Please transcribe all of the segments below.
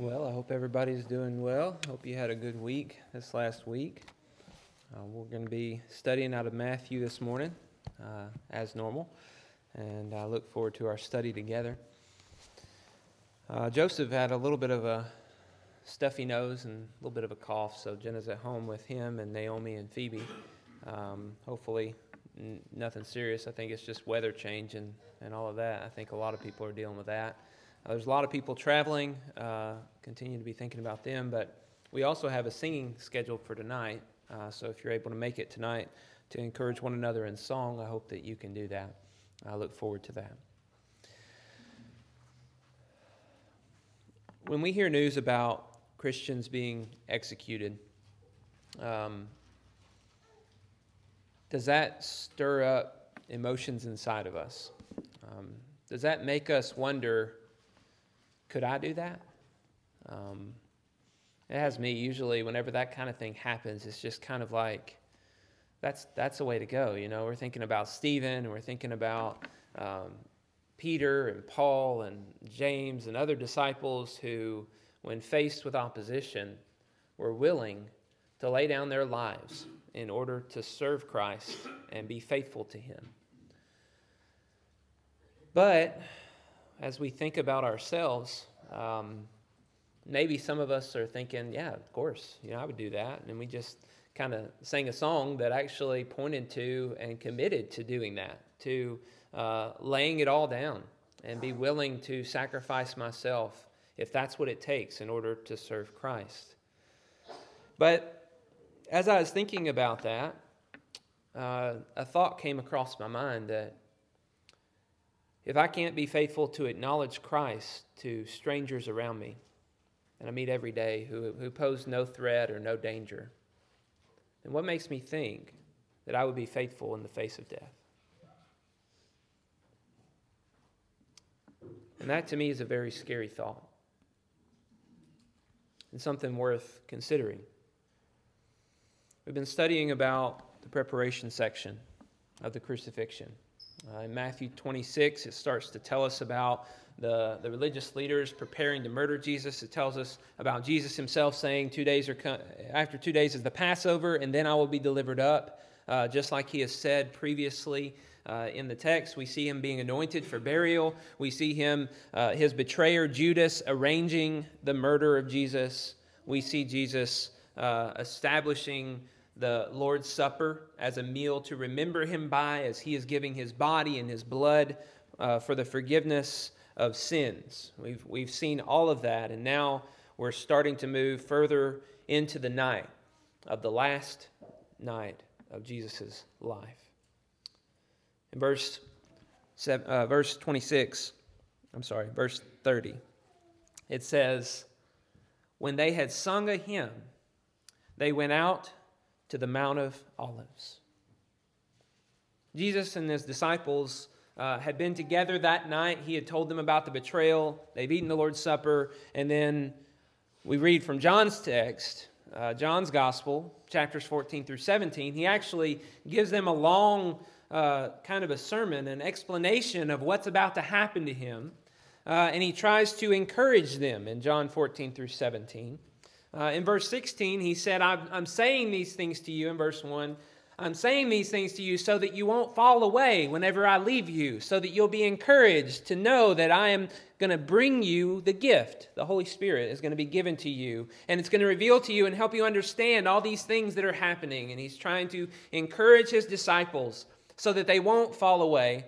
Well, I hope everybody's doing well. Hope you had a good week this last week. Uh, we're going to be studying out of Matthew this morning, uh, as normal, and I look forward to our study together. Uh, Joseph had a little bit of a stuffy nose and a little bit of a cough, so Jenna's at home with him and Naomi and Phoebe. Um, hopefully, n- nothing serious. I think it's just weather change and, and all of that. I think a lot of people are dealing with that. Uh, there's a lot of people traveling, uh, continue to be thinking about them, but we also have a singing scheduled for tonight. Uh, so if you're able to make it tonight to encourage one another in song, I hope that you can do that. I look forward to that. When we hear news about Christians being executed, um, does that stir up emotions inside of us? Um, does that make us wonder could I do that? Um, it has me usually whenever that kind of thing happens. It's just kind of like that's that's the way to go. You know, we're thinking about Stephen, and we're thinking about um, Peter and Paul and James and other disciples who, when faced with opposition, were willing to lay down their lives in order to serve Christ and be faithful to Him. But as we think about ourselves, um, maybe some of us are thinking, yeah, of course, you know, I would do that. And we just kind of sang a song that actually pointed to and committed to doing that, to uh, laying it all down and be willing to sacrifice myself if that's what it takes in order to serve Christ. But as I was thinking about that, uh, a thought came across my mind that if I can't be faithful to acknowledge Christ to strangers around me, and I meet every day who, who pose no threat or no danger, then what makes me think that I would be faithful in the face of death? And that to me is a very scary thought and something worth considering. We've been studying about the preparation section of the crucifixion. Uh, in Matthew 26, it starts to tell us about the, the religious leaders preparing to murder Jesus. It tells us about Jesus himself saying, two days are co- after two days is the Passover, and then I will be delivered up. Uh, just like he has said previously uh, in the text, we see him being anointed for burial. We see him, uh, his betrayer Judas, arranging the murder of Jesus. We see Jesus uh, establishing the Lord's Supper as a meal to remember him by as he is giving his body and his blood uh, for the forgiveness of sins. We've, we've seen all of that, and now we're starting to move further into the night of the last night of Jesus' life. In verse, uh, verse 26, I'm sorry, verse 30, it says, When they had sung a hymn, they went out to the Mount of Olives. Jesus and his disciples uh, had been together that night. He had told them about the betrayal. They've eaten the Lord's Supper. And then we read from John's text, uh, John's Gospel, chapters 14 through 17. He actually gives them a long uh, kind of a sermon, an explanation of what's about to happen to him. Uh, and he tries to encourage them in John 14 through 17. Uh, in verse 16, he said, I'm, I'm saying these things to you, in verse 1, I'm saying these things to you so that you won't fall away whenever I leave you, so that you'll be encouraged to know that I am going to bring you the gift. The Holy Spirit is going to be given to you, and it's going to reveal to you and help you understand all these things that are happening. And he's trying to encourage his disciples so that they won't fall away.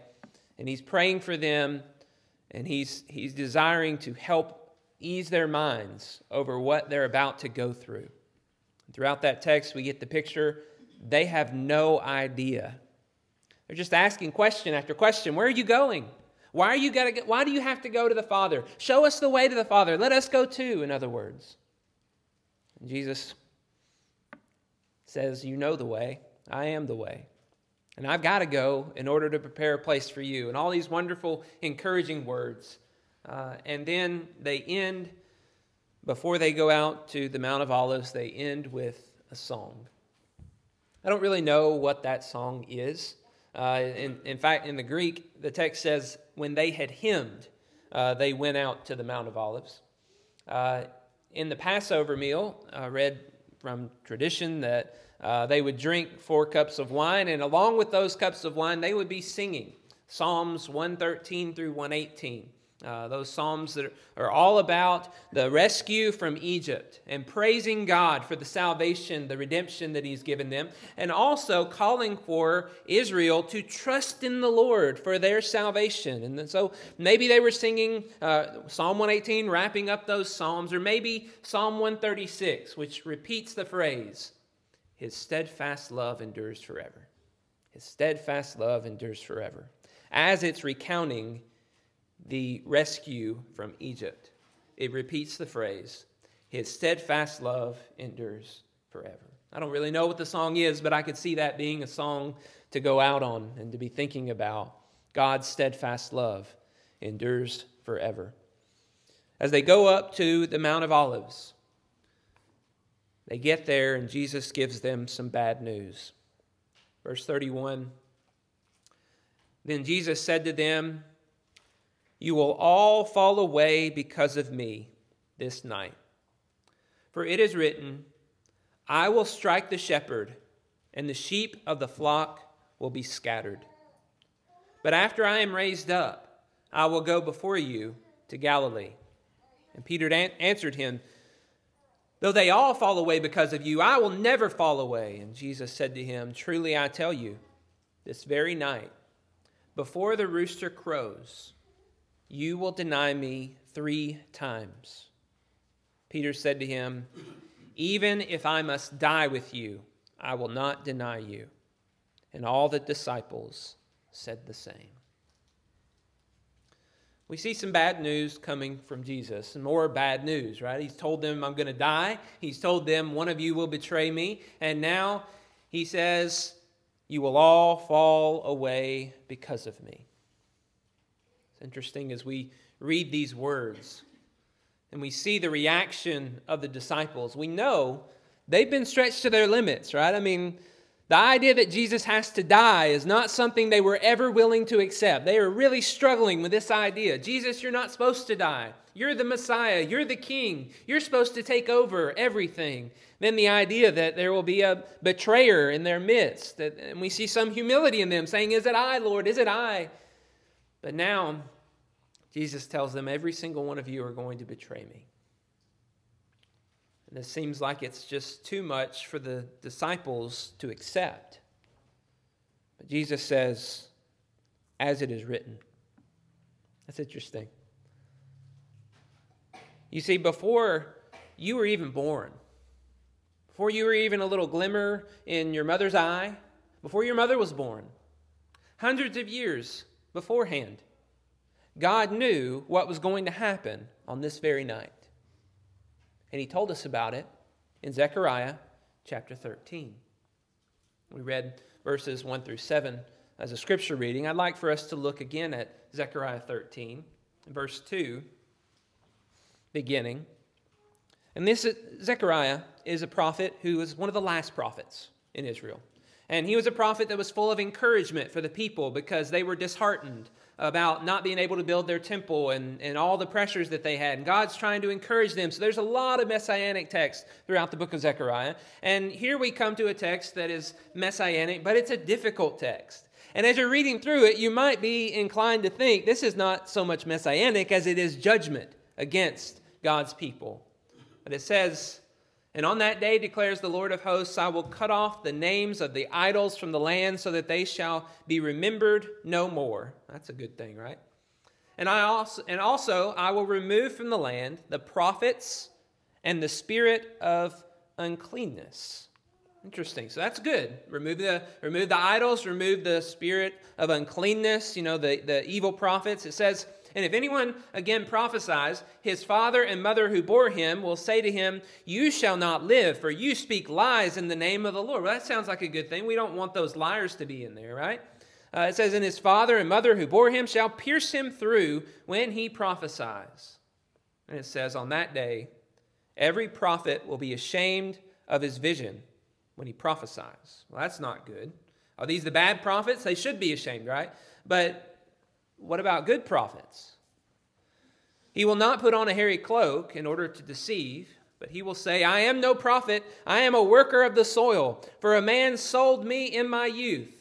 And he's praying for them, and he's, he's desiring to help ease their minds over what they're about to go through. Throughout that text, we get the picture they have no idea. They're just asking question after question Where are you going? Why, are you gotta, get why do you have to go to the Father? Show us the way to the Father. Let us go too, in other words. Jesus says, You know the way. I am the way. And I've got to go in order to prepare a place for you. And all these wonderful, encouraging words. Uh, and then they end, before they go out to the Mount of Olives, they end with a song. I don't really know what that song is. Uh, in, in fact, in the Greek, the text says, when they had hymned, uh, they went out to the Mount of Olives. Uh, in the Passover meal, I read from tradition that uh, they would drink four cups of wine, and along with those cups of wine, they would be singing Psalms 113 through 118. Uh, those Psalms that are all about the rescue from Egypt and praising God for the salvation, the redemption that He's given them, and also calling for Israel to trust in the Lord for their salvation. And so maybe they were singing uh, Psalm 118, wrapping up those Psalms, or maybe Psalm 136, which repeats the phrase, His steadfast love endures forever. His steadfast love endures forever. As it's recounting the rescue from Egypt. It repeats the phrase, His steadfast love endures forever. I don't really know what the song is, but I could see that being a song to go out on and to be thinking about. God's steadfast love endures forever. As they go up to the Mount of Olives, they get there and Jesus gives them some bad news. Verse 31 Then Jesus said to them, you will all fall away because of me this night. For it is written, I will strike the shepherd, and the sheep of the flock will be scattered. But after I am raised up, I will go before you to Galilee. And Peter answered him, Though they all fall away because of you, I will never fall away. And Jesus said to him, Truly I tell you, this very night, before the rooster crows, you will deny me three times. Peter said to him, Even if I must die with you, I will not deny you. And all the disciples said the same. We see some bad news coming from Jesus, more bad news, right? He's told them, I'm going to die. He's told them, one of you will betray me. And now he says, You will all fall away because of me. It's interesting as we read these words and we see the reaction of the disciples. We know they've been stretched to their limits, right? I mean, the idea that Jesus has to die is not something they were ever willing to accept. They are really struggling with this idea. Jesus, you're not supposed to die. You're the Messiah. You're the King. You're supposed to take over everything. Then the idea that there will be a betrayer in their midst. And we see some humility in them saying, Is it I, Lord? Is it I? But now, Jesus tells them, Every single one of you are going to betray me. And it seems like it's just too much for the disciples to accept. But Jesus says, As it is written. That's interesting. You see, before you were even born, before you were even a little glimmer in your mother's eye, before your mother was born, hundreds of years beforehand. God knew what was going to happen on this very night. And he told us about it in Zechariah chapter 13. We read verses 1 through 7 as a scripture reading. I'd like for us to look again at Zechariah 13, verse 2, beginning. And this Zechariah is a prophet who was one of the last prophets in Israel. And he was a prophet that was full of encouragement for the people because they were disheartened about not being able to build their temple and, and all the pressures that they had. And God's trying to encourage them. So there's a lot of messianic text throughout the book of Zechariah. And here we come to a text that is messianic, but it's a difficult text. And as you're reading through it, you might be inclined to think this is not so much messianic as it is judgment against God's people. But it says, and on that day, declares the Lord of hosts, I will cut off the names of the idols from the land so that they shall be remembered no more. That's a good thing, right? And, I also, and also, I will remove from the land the prophets and the spirit of uncleanness. Interesting. So that's good. Remove the remove the idols, remove the spirit of uncleanness, you know, the, the evil prophets. It says, and if anyone again prophesies, his father and mother who bore him will say to him, You shall not live, for you speak lies in the name of the Lord. Well, that sounds like a good thing. We don't want those liars to be in there, right? Uh, it says, And his father and mother who bore him shall pierce him through when he prophesies. And it says, On that day, every prophet will be ashamed of his vision when he prophesies. Well, that's not good. Are these the bad prophets? They should be ashamed, right? But what about good prophets? He will not put on a hairy cloak in order to deceive, but he will say, I am no prophet, I am a worker of the soil, for a man sold me in my youth.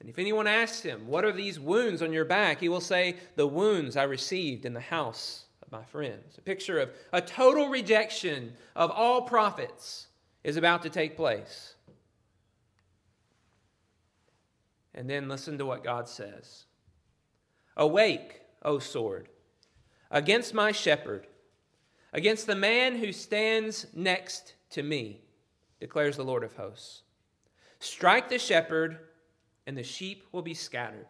And if anyone asks him, What are these wounds on your back? he will say, The wounds I received in the house of my friends. A picture of a total rejection of all prophets is about to take place. And then listen to what God says Awake, O sword against my shepherd, against the man who stands next to me, declares the Lord of hosts. Strike the shepherd, and the sheep will be scattered.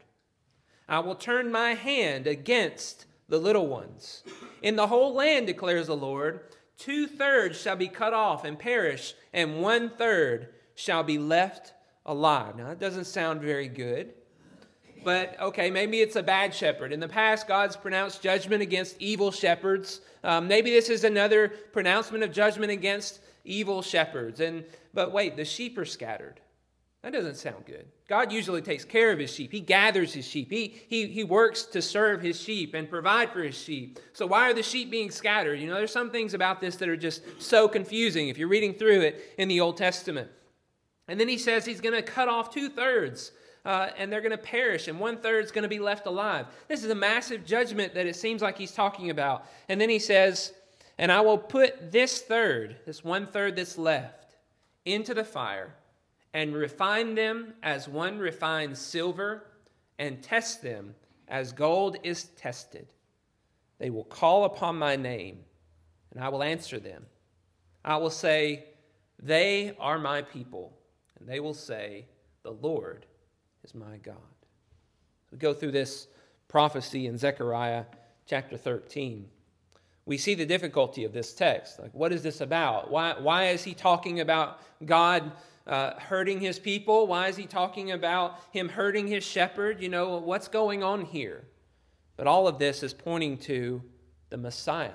I will turn my hand against the little ones. In the whole land, declares the Lord, two thirds shall be cut off and perish, and one third shall be left alive. Now, that doesn't sound very good but okay, maybe it's a bad shepherd. In the past, God's pronounced judgment against evil shepherds. Um, maybe this is another pronouncement of judgment against evil shepherds. And but wait, the sheep are scattered. That doesn't sound good. God usually takes care of his sheep. He gathers his sheep. He, he, he works to serve his sheep and provide for his sheep. So, why are the sheep being scattered? You know, there's some things about this that are just so confusing if you're reading through it in the Old Testament. And then he says he's going to cut off two thirds uh, and they're going to perish, and one third is going to be left alive. This is a massive judgment that it seems like he's talking about. And then he says, And I will put this third, this one third that's left, into the fire and refine them as one refines silver and test them as gold is tested. They will call upon my name, and I will answer them. I will say, They are my people. And they will say, The Lord is my God. We go through this prophecy in Zechariah chapter 13. We see the difficulty of this text. Like, what is this about? Why, why is he talking about God uh, hurting his people? Why is he talking about him hurting his shepherd? You know, what's going on here? But all of this is pointing to the Messiah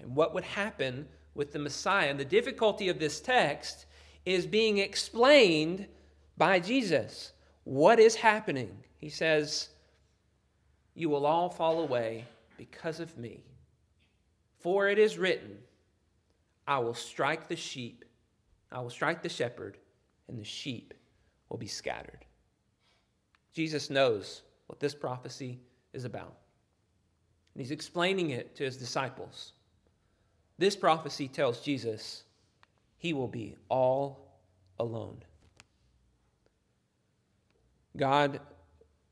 and what would happen with the Messiah. And the difficulty of this text is being explained by Jesus. What is happening? He says, You will all fall away because of me. For it is written, I will strike the sheep, I will strike the shepherd, and the sheep will be scattered. Jesus knows what this prophecy is about. And he's explaining it to his disciples. This prophecy tells Jesus he will be all alone. God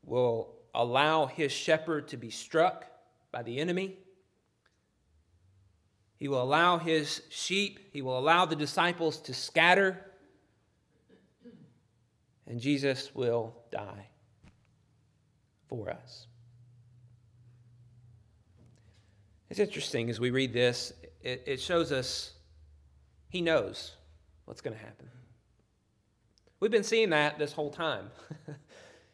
will allow his shepherd to be struck by the enemy. He will allow his sheep, he will allow the disciples to scatter, and Jesus will die for us. It's interesting as we read this, it, it shows us he knows what's going to happen. We've been seeing that this whole time.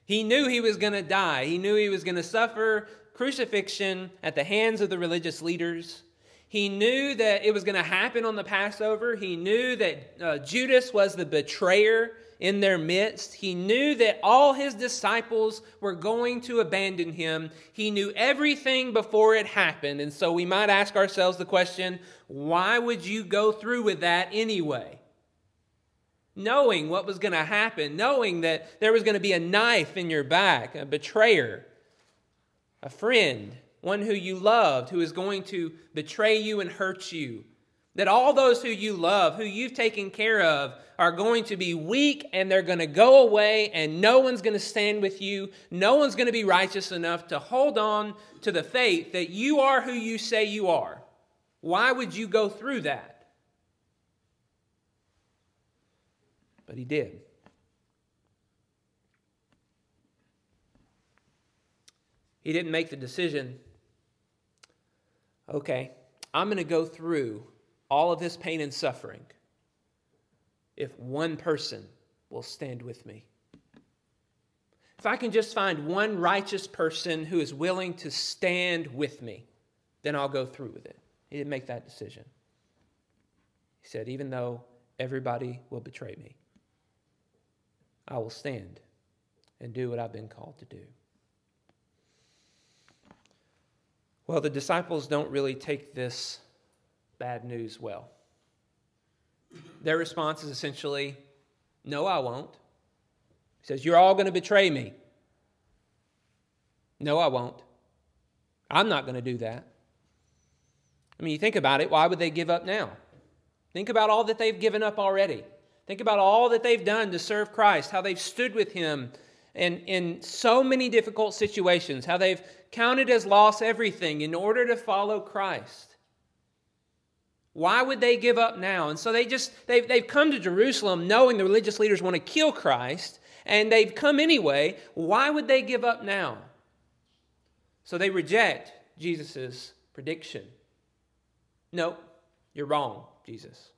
he knew he was going to die, he knew he was going to suffer crucifixion at the hands of the religious leaders. He knew that it was going to happen on the Passover. He knew that uh, Judas was the betrayer in their midst. He knew that all his disciples were going to abandon him. He knew everything before it happened. And so we might ask ourselves the question why would you go through with that anyway? Knowing what was going to happen, knowing that there was going to be a knife in your back, a betrayer, a friend, one who you loved, who is going to betray you and hurt you. That all those who you love, who you've taken care of, are going to be weak and they're going to go away, and no one's going to stand with you. No one's going to be righteous enough to hold on to the faith that you are who you say you are. Why would you go through that? But he did. He didn't make the decision, okay, I'm going to go through all of this pain and suffering if one person will stand with me. If I can just find one righteous person who is willing to stand with me, then I'll go through with it. He didn't make that decision. He said, even though everybody will betray me. I will stand and do what I've been called to do. Well, the disciples don't really take this bad news well. Their response is essentially, No, I won't. He says, You're all going to betray me. No, I won't. I'm not going to do that. I mean, you think about it, why would they give up now? Think about all that they've given up already. Think about all that they've done to serve Christ, how they've stood with Him in, in so many difficult situations, how they've counted as loss everything in order to follow Christ. Why would they give up now? And so they just, they've, they've come to Jerusalem knowing the religious leaders want to kill Christ, and they've come anyway. Why would they give up now? So they reject Jesus' prediction. No, you're wrong, Jesus.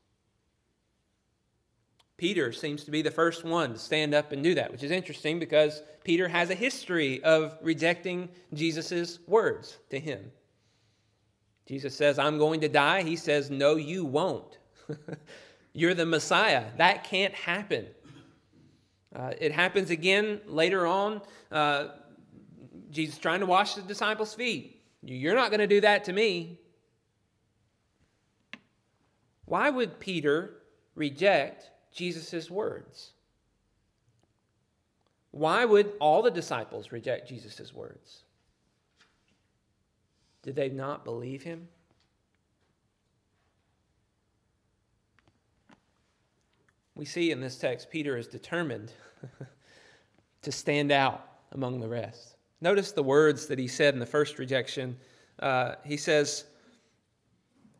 Peter seems to be the first one to stand up and do that, which is interesting because Peter has a history of rejecting Jesus' words to him. Jesus says, I'm going to die. He says, No, you won't. You're the Messiah. That can't happen. Uh, it happens again later on. Uh, Jesus trying to wash the disciples' feet. You're not going to do that to me. Why would Peter reject Jesus' words? Why would all the disciples reject Jesus' words? Did they not believe him? We see in this text, Peter is determined to stand out among the rest. Notice the words that he said in the first rejection. Uh, he says,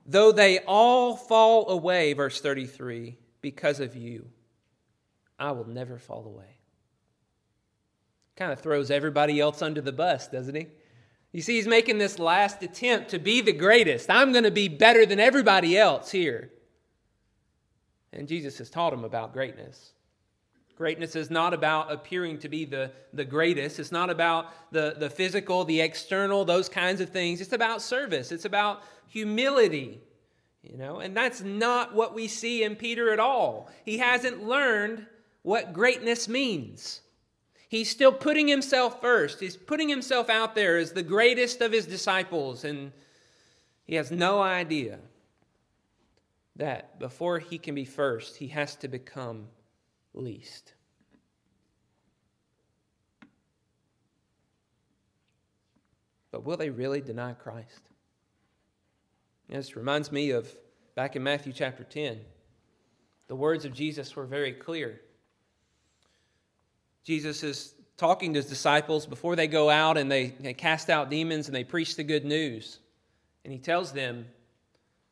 Though they all fall away, verse 33, because of you, I will never fall away. Kind of throws everybody else under the bus, doesn't he? You see, he's making this last attempt to be the greatest. I'm going to be better than everybody else here. And Jesus has taught him about greatness. Greatness is not about appearing to be the, the greatest. It's not about the, the physical, the external, those kinds of things. It's about service. It's about humility. You know, and that's not what we see in Peter at all. He hasn't learned what greatness means. He's still putting himself first. He's putting himself out there as the greatest of his disciples, and he has no idea that before he can be first, he has to become least. But will they really deny Christ? This reminds me of back in Matthew chapter 10. The words of Jesus were very clear. Jesus is talking to his disciples before they go out and they, they cast out demons and they preach the good news. And he tells them,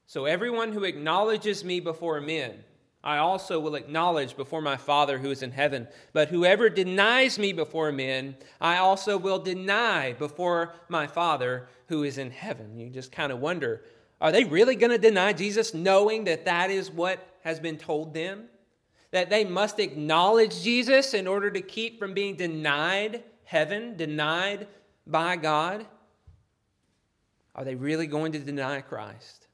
So everyone who acknowledges me before men, I also will acknowledge before my Father who is in heaven. But whoever denies me before men, I also will deny before my Father who is in heaven. You just kind of wonder are they really going to deny Jesus knowing that that is what has been told them? That they must acknowledge Jesus in order to keep from being denied heaven, denied by God? Are they really going to deny Christ?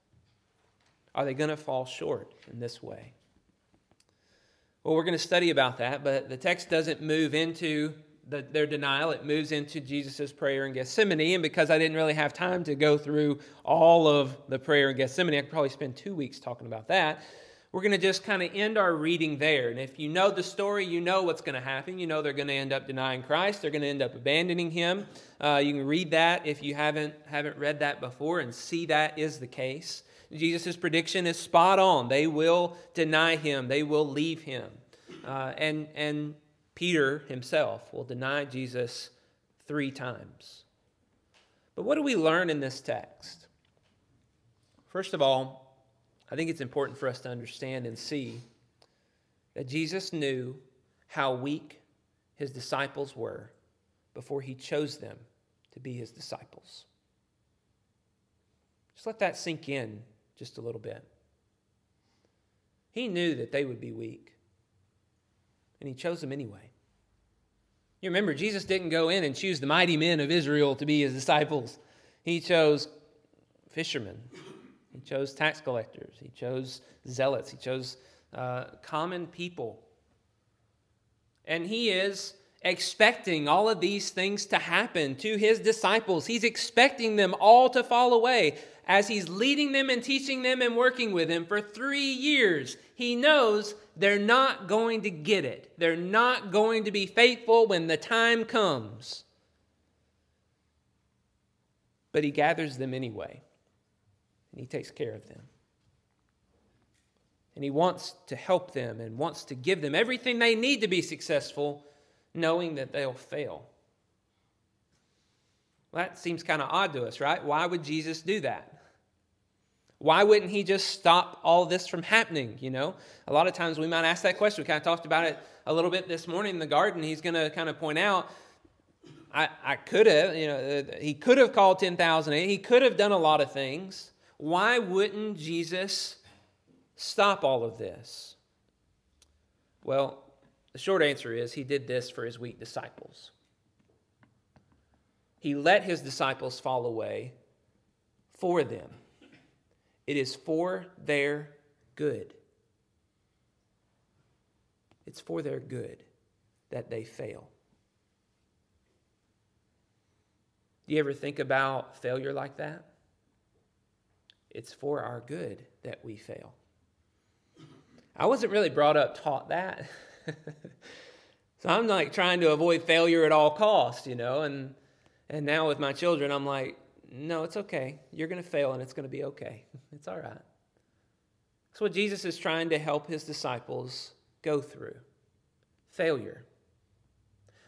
Are they going to fall short in this way? Well, we're going to study about that, but the text doesn't move into the, their denial. It moves into Jesus' prayer in Gethsemane. And because I didn't really have time to go through all of the prayer in Gethsemane, I could probably spend two weeks talking about that. We're going to just kind of end our reading there. And if you know the story, you know what's going to happen. You know they're going to end up denying Christ. They're going to end up abandoning him. Uh, you can read that if you haven't, haven't read that before and see that is the case. Jesus' prediction is spot on. They will deny him, they will leave him. Uh, and, and Peter himself will deny Jesus three times. But what do we learn in this text? First of all, I think it's important for us to understand and see that Jesus knew how weak his disciples were before he chose them to be his disciples. Just let that sink in just a little bit. He knew that they would be weak and he chose them anyway. You remember, Jesus didn't go in and choose the mighty men of Israel to be his disciples. He chose fishermen, he chose tax collectors, he chose zealots, he chose uh, common people. And he is expecting all of these things to happen to his disciples. He's expecting them all to fall away as he's leading them and teaching them and working with them for three years. He knows they're not going to get it, they're not going to be faithful when the time comes. But he gathers them anyway, and he takes care of them. And he wants to help them and wants to give them everything they need to be successful, knowing that they'll fail. Well, that seems kind of odd to us, right? Why would Jesus do that? Why wouldn't he just stop all this from happening? You know, a lot of times we might ask that question. We kind of talked about it a little bit this morning in the garden. He's going to kind of point out, I, I could have, you know, uh, he could have called 10,000. He could have done a lot of things. Why wouldn't Jesus stop all of this? Well, the short answer is he did this for his weak disciples. He let his disciples fall away for them. It is for their good. It's for their good that they fail. Do you ever think about failure like that? It's for our good that we fail. I wasn't really brought up taught that. so I'm like trying to avoid failure at all costs, you know, and and now with my children I'm like, no, it's okay. You're going to fail and it's going to be okay. It's all right. That's what Jesus is trying to help his disciples go through. Failure.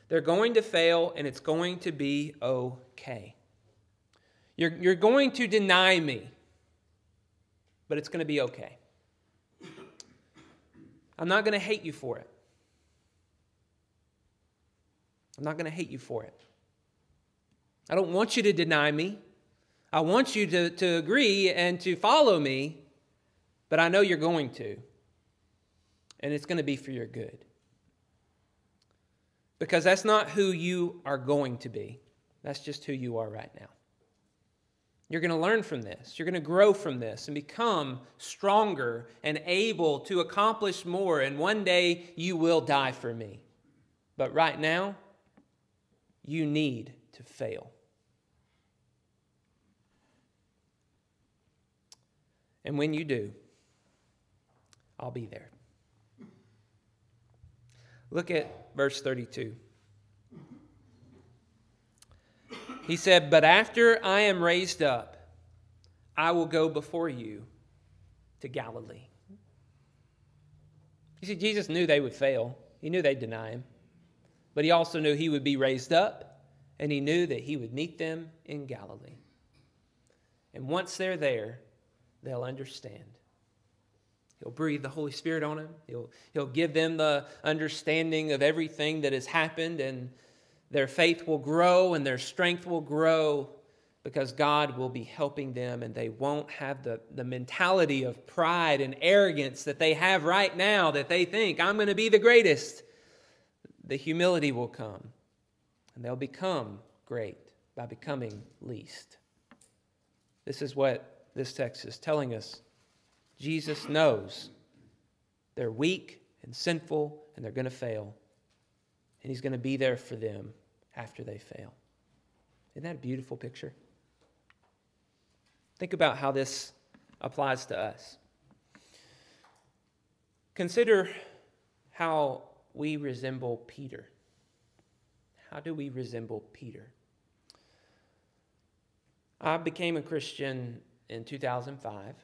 They're going to fail and it's going to be okay. You're, you're going to deny me, but it's going to be okay. I'm not going to hate you for it. I'm not going to hate you for it. I don't want you to deny me. I want you to, to agree and to follow me, but I know you're going to. And it's going to be for your good. Because that's not who you are going to be, that's just who you are right now. You're going to learn from this. You're going to grow from this and become stronger and able to accomplish more. And one day you will die for me. But right now, you need to fail. And when you do, I'll be there. Look at verse 32. He said, But after I am raised up, I will go before you to Galilee. You see, Jesus knew they would fail, he knew they'd deny him, but he also knew he would be raised up, and he knew that he would meet them in Galilee. And once they're there, they'll understand. He'll breathe the Holy Spirit on them. He'll, he'll give them the understanding of everything that has happened, and their faith will grow and their strength will grow because God will be helping them, and they won't have the, the mentality of pride and arrogance that they have right now that they think, I'm going to be the greatest. The humility will come, and they'll become great by becoming least. This is what this text is telling us Jesus knows they're weak and sinful and they're going to fail. And he's going to be there for them after they fail. Isn't that a beautiful picture? Think about how this applies to us. Consider how we resemble Peter. How do we resemble Peter? I became a Christian in 2005.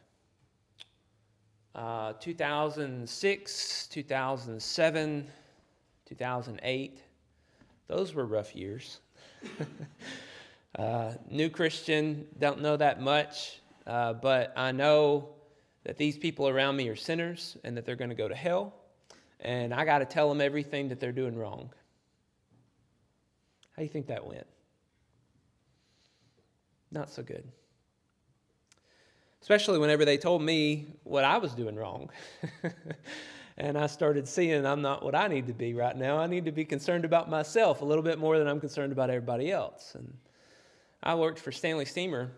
Uh, 2006, 2007, 2008, those were rough years. uh, new Christian, don't know that much, uh, but I know that these people around me are sinners and that they're going to go to hell, and I got to tell them everything that they're doing wrong. How do you think that went? Not so good especially whenever they told me what I was doing wrong. and I started seeing I'm not what I need to be right now. I need to be concerned about myself a little bit more than I'm concerned about everybody else. And I worked for Stanley Steamer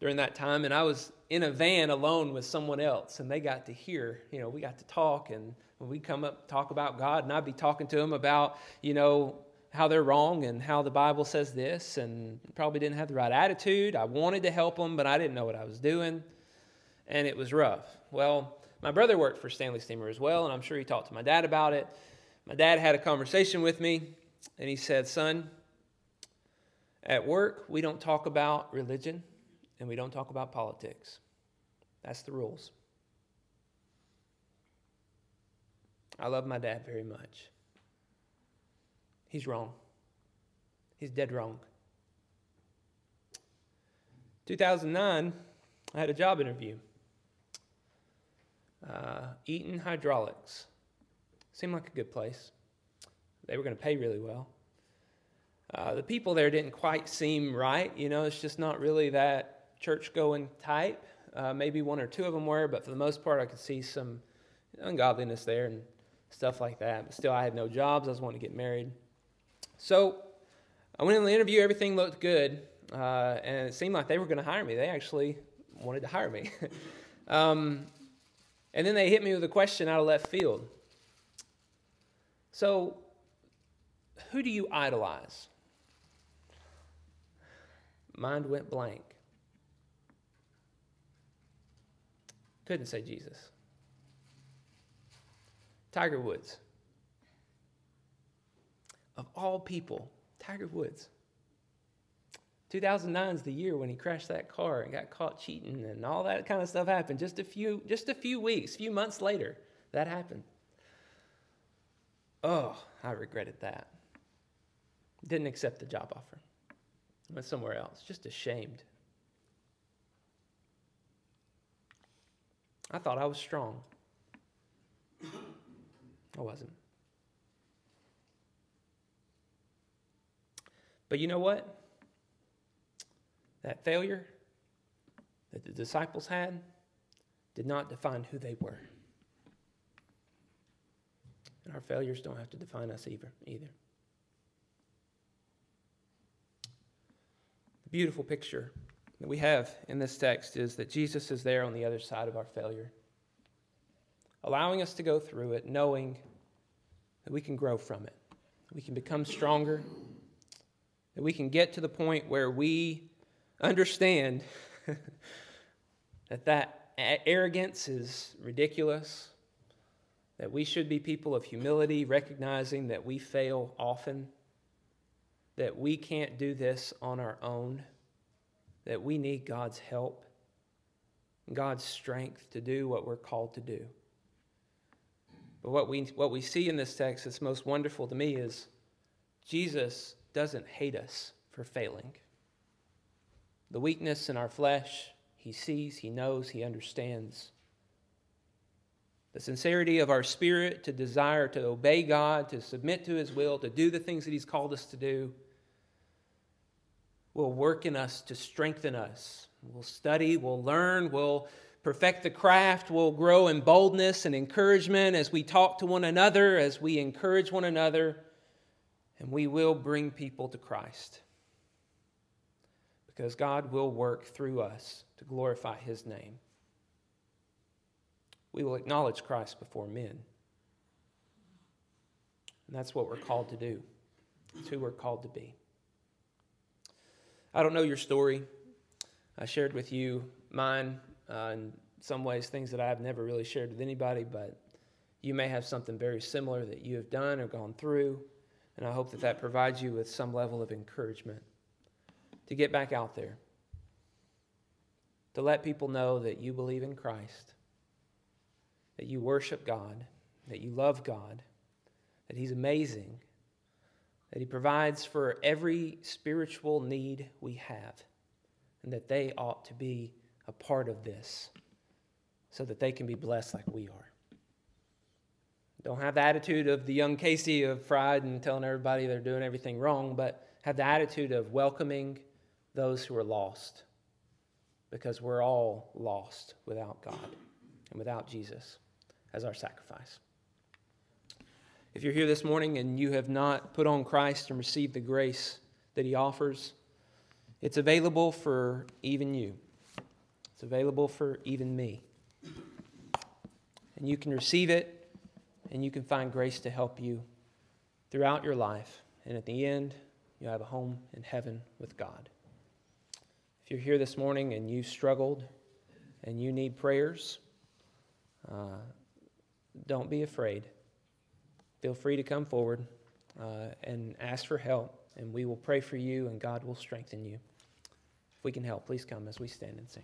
during that time, and I was in a van alone with someone else, and they got to hear, you know, we got to talk, and we come up talk about God, and I'd be talking to them about, you know, how they're wrong and how the Bible says this, and probably didn't have the right attitude. I wanted to help them, but I didn't know what I was doing, and it was rough. Well, my brother worked for Stanley Steamer as well, and I'm sure he talked to my dad about it. My dad had a conversation with me, and he said, Son, at work, we don't talk about religion and we don't talk about politics. That's the rules. I love my dad very much. He's wrong. He's dead wrong. 2009, I had a job interview. Uh, Eaton Hydraulics. Seemed like a good place. They were going to pay really well. Uh, the people there didn't quite seem right. You know, it's just not really that church going type. Uh, maybe one or two of them were, but for the most part, I could see some ungodliness there and stuff like that. But still, I had no jobs. I was wanting to get married. So I went in the interview. Everything looked good. Uh, and it seemed like they were going to hire me. They actually wanted to hire me. um, and then they hit me with a question out of left field. So, who do you idolize? Mind went blank. Couldn't say Jesus. Tiger Woods. Of all people, Tiger Woods. 2009 is the year when he crashed that car and got caught cheating and all that kind of stuff happened. Just a few, just a few weeks, few months later, that happened. Oh, I regretted that. Didn't accept the job offer. Went somewhere else. Just ashamed. I thought I was strong. I wasn't. But you know what? That failure that the disciples had did not define who they were. And our failures don't have to define us either. either. The beautiful picture that we have in this text is that Jesus is there on the other side of our failure, allowing us to go through it, knowing that we can grow from it, we can become stronger, that we can get to the point where we understand that that arrogance is ridiculous, that we should be people of humility, recognizing that we fail often, that we can't do this on our own, that we need God's help, God's strength to do what we're called to do. But what we, what we see in this text that's most wonderful to me is Jesus doesn't hate us for failing. The weakness in our flesh, he sees, he knows, he understands. The sincerity of our spirit to desire to obey God, to submit to his will, to do the things that he's called us to do, will work in us to strengthen us. We'll study, we'll learn, we'll perfect the craft, we'll grow in boldness and encouragement as we talk to one another, as we encourage one another, and we will bring people to Christ because God will work through us to glorify his name. We will acknowledge Christ before men. And that's what we're called to do. It's who we're called to be. I don't know your story. I shared with you mine uh, in some ways, things that I've never really shared with anybody, but you may have something very similar that you have done or gone through. And I hope that that provides you with some level of encouragement to get back out there, to let people know that you believe in Christ, that you worship God, that you love God, that He's amazing, that He provides for every spiritual need we have, and that they ought to be a part of this so that they can be blessed like we are. Don't have the attitude of the young Casey of pride and telling everybody they're doing everything wrong, but have the attitude of welcoming those who are lost because we're all lost without God and without Jesus as our sacrifice. If you're here this morning and you have not put on Christ and received the grace that He offers, it's available for even you. It's available for even me. And you can receive it and you can find grace to help you throughout your life and at the end, you'll have a home in heaven with God. If you're here this morning and you struggled and you need prayers, uh, don't be afraid. Feel free to come forward uh, and ask for help, and we will pray for you, and God will strengthen you. If we can help, please come as we stand and sing.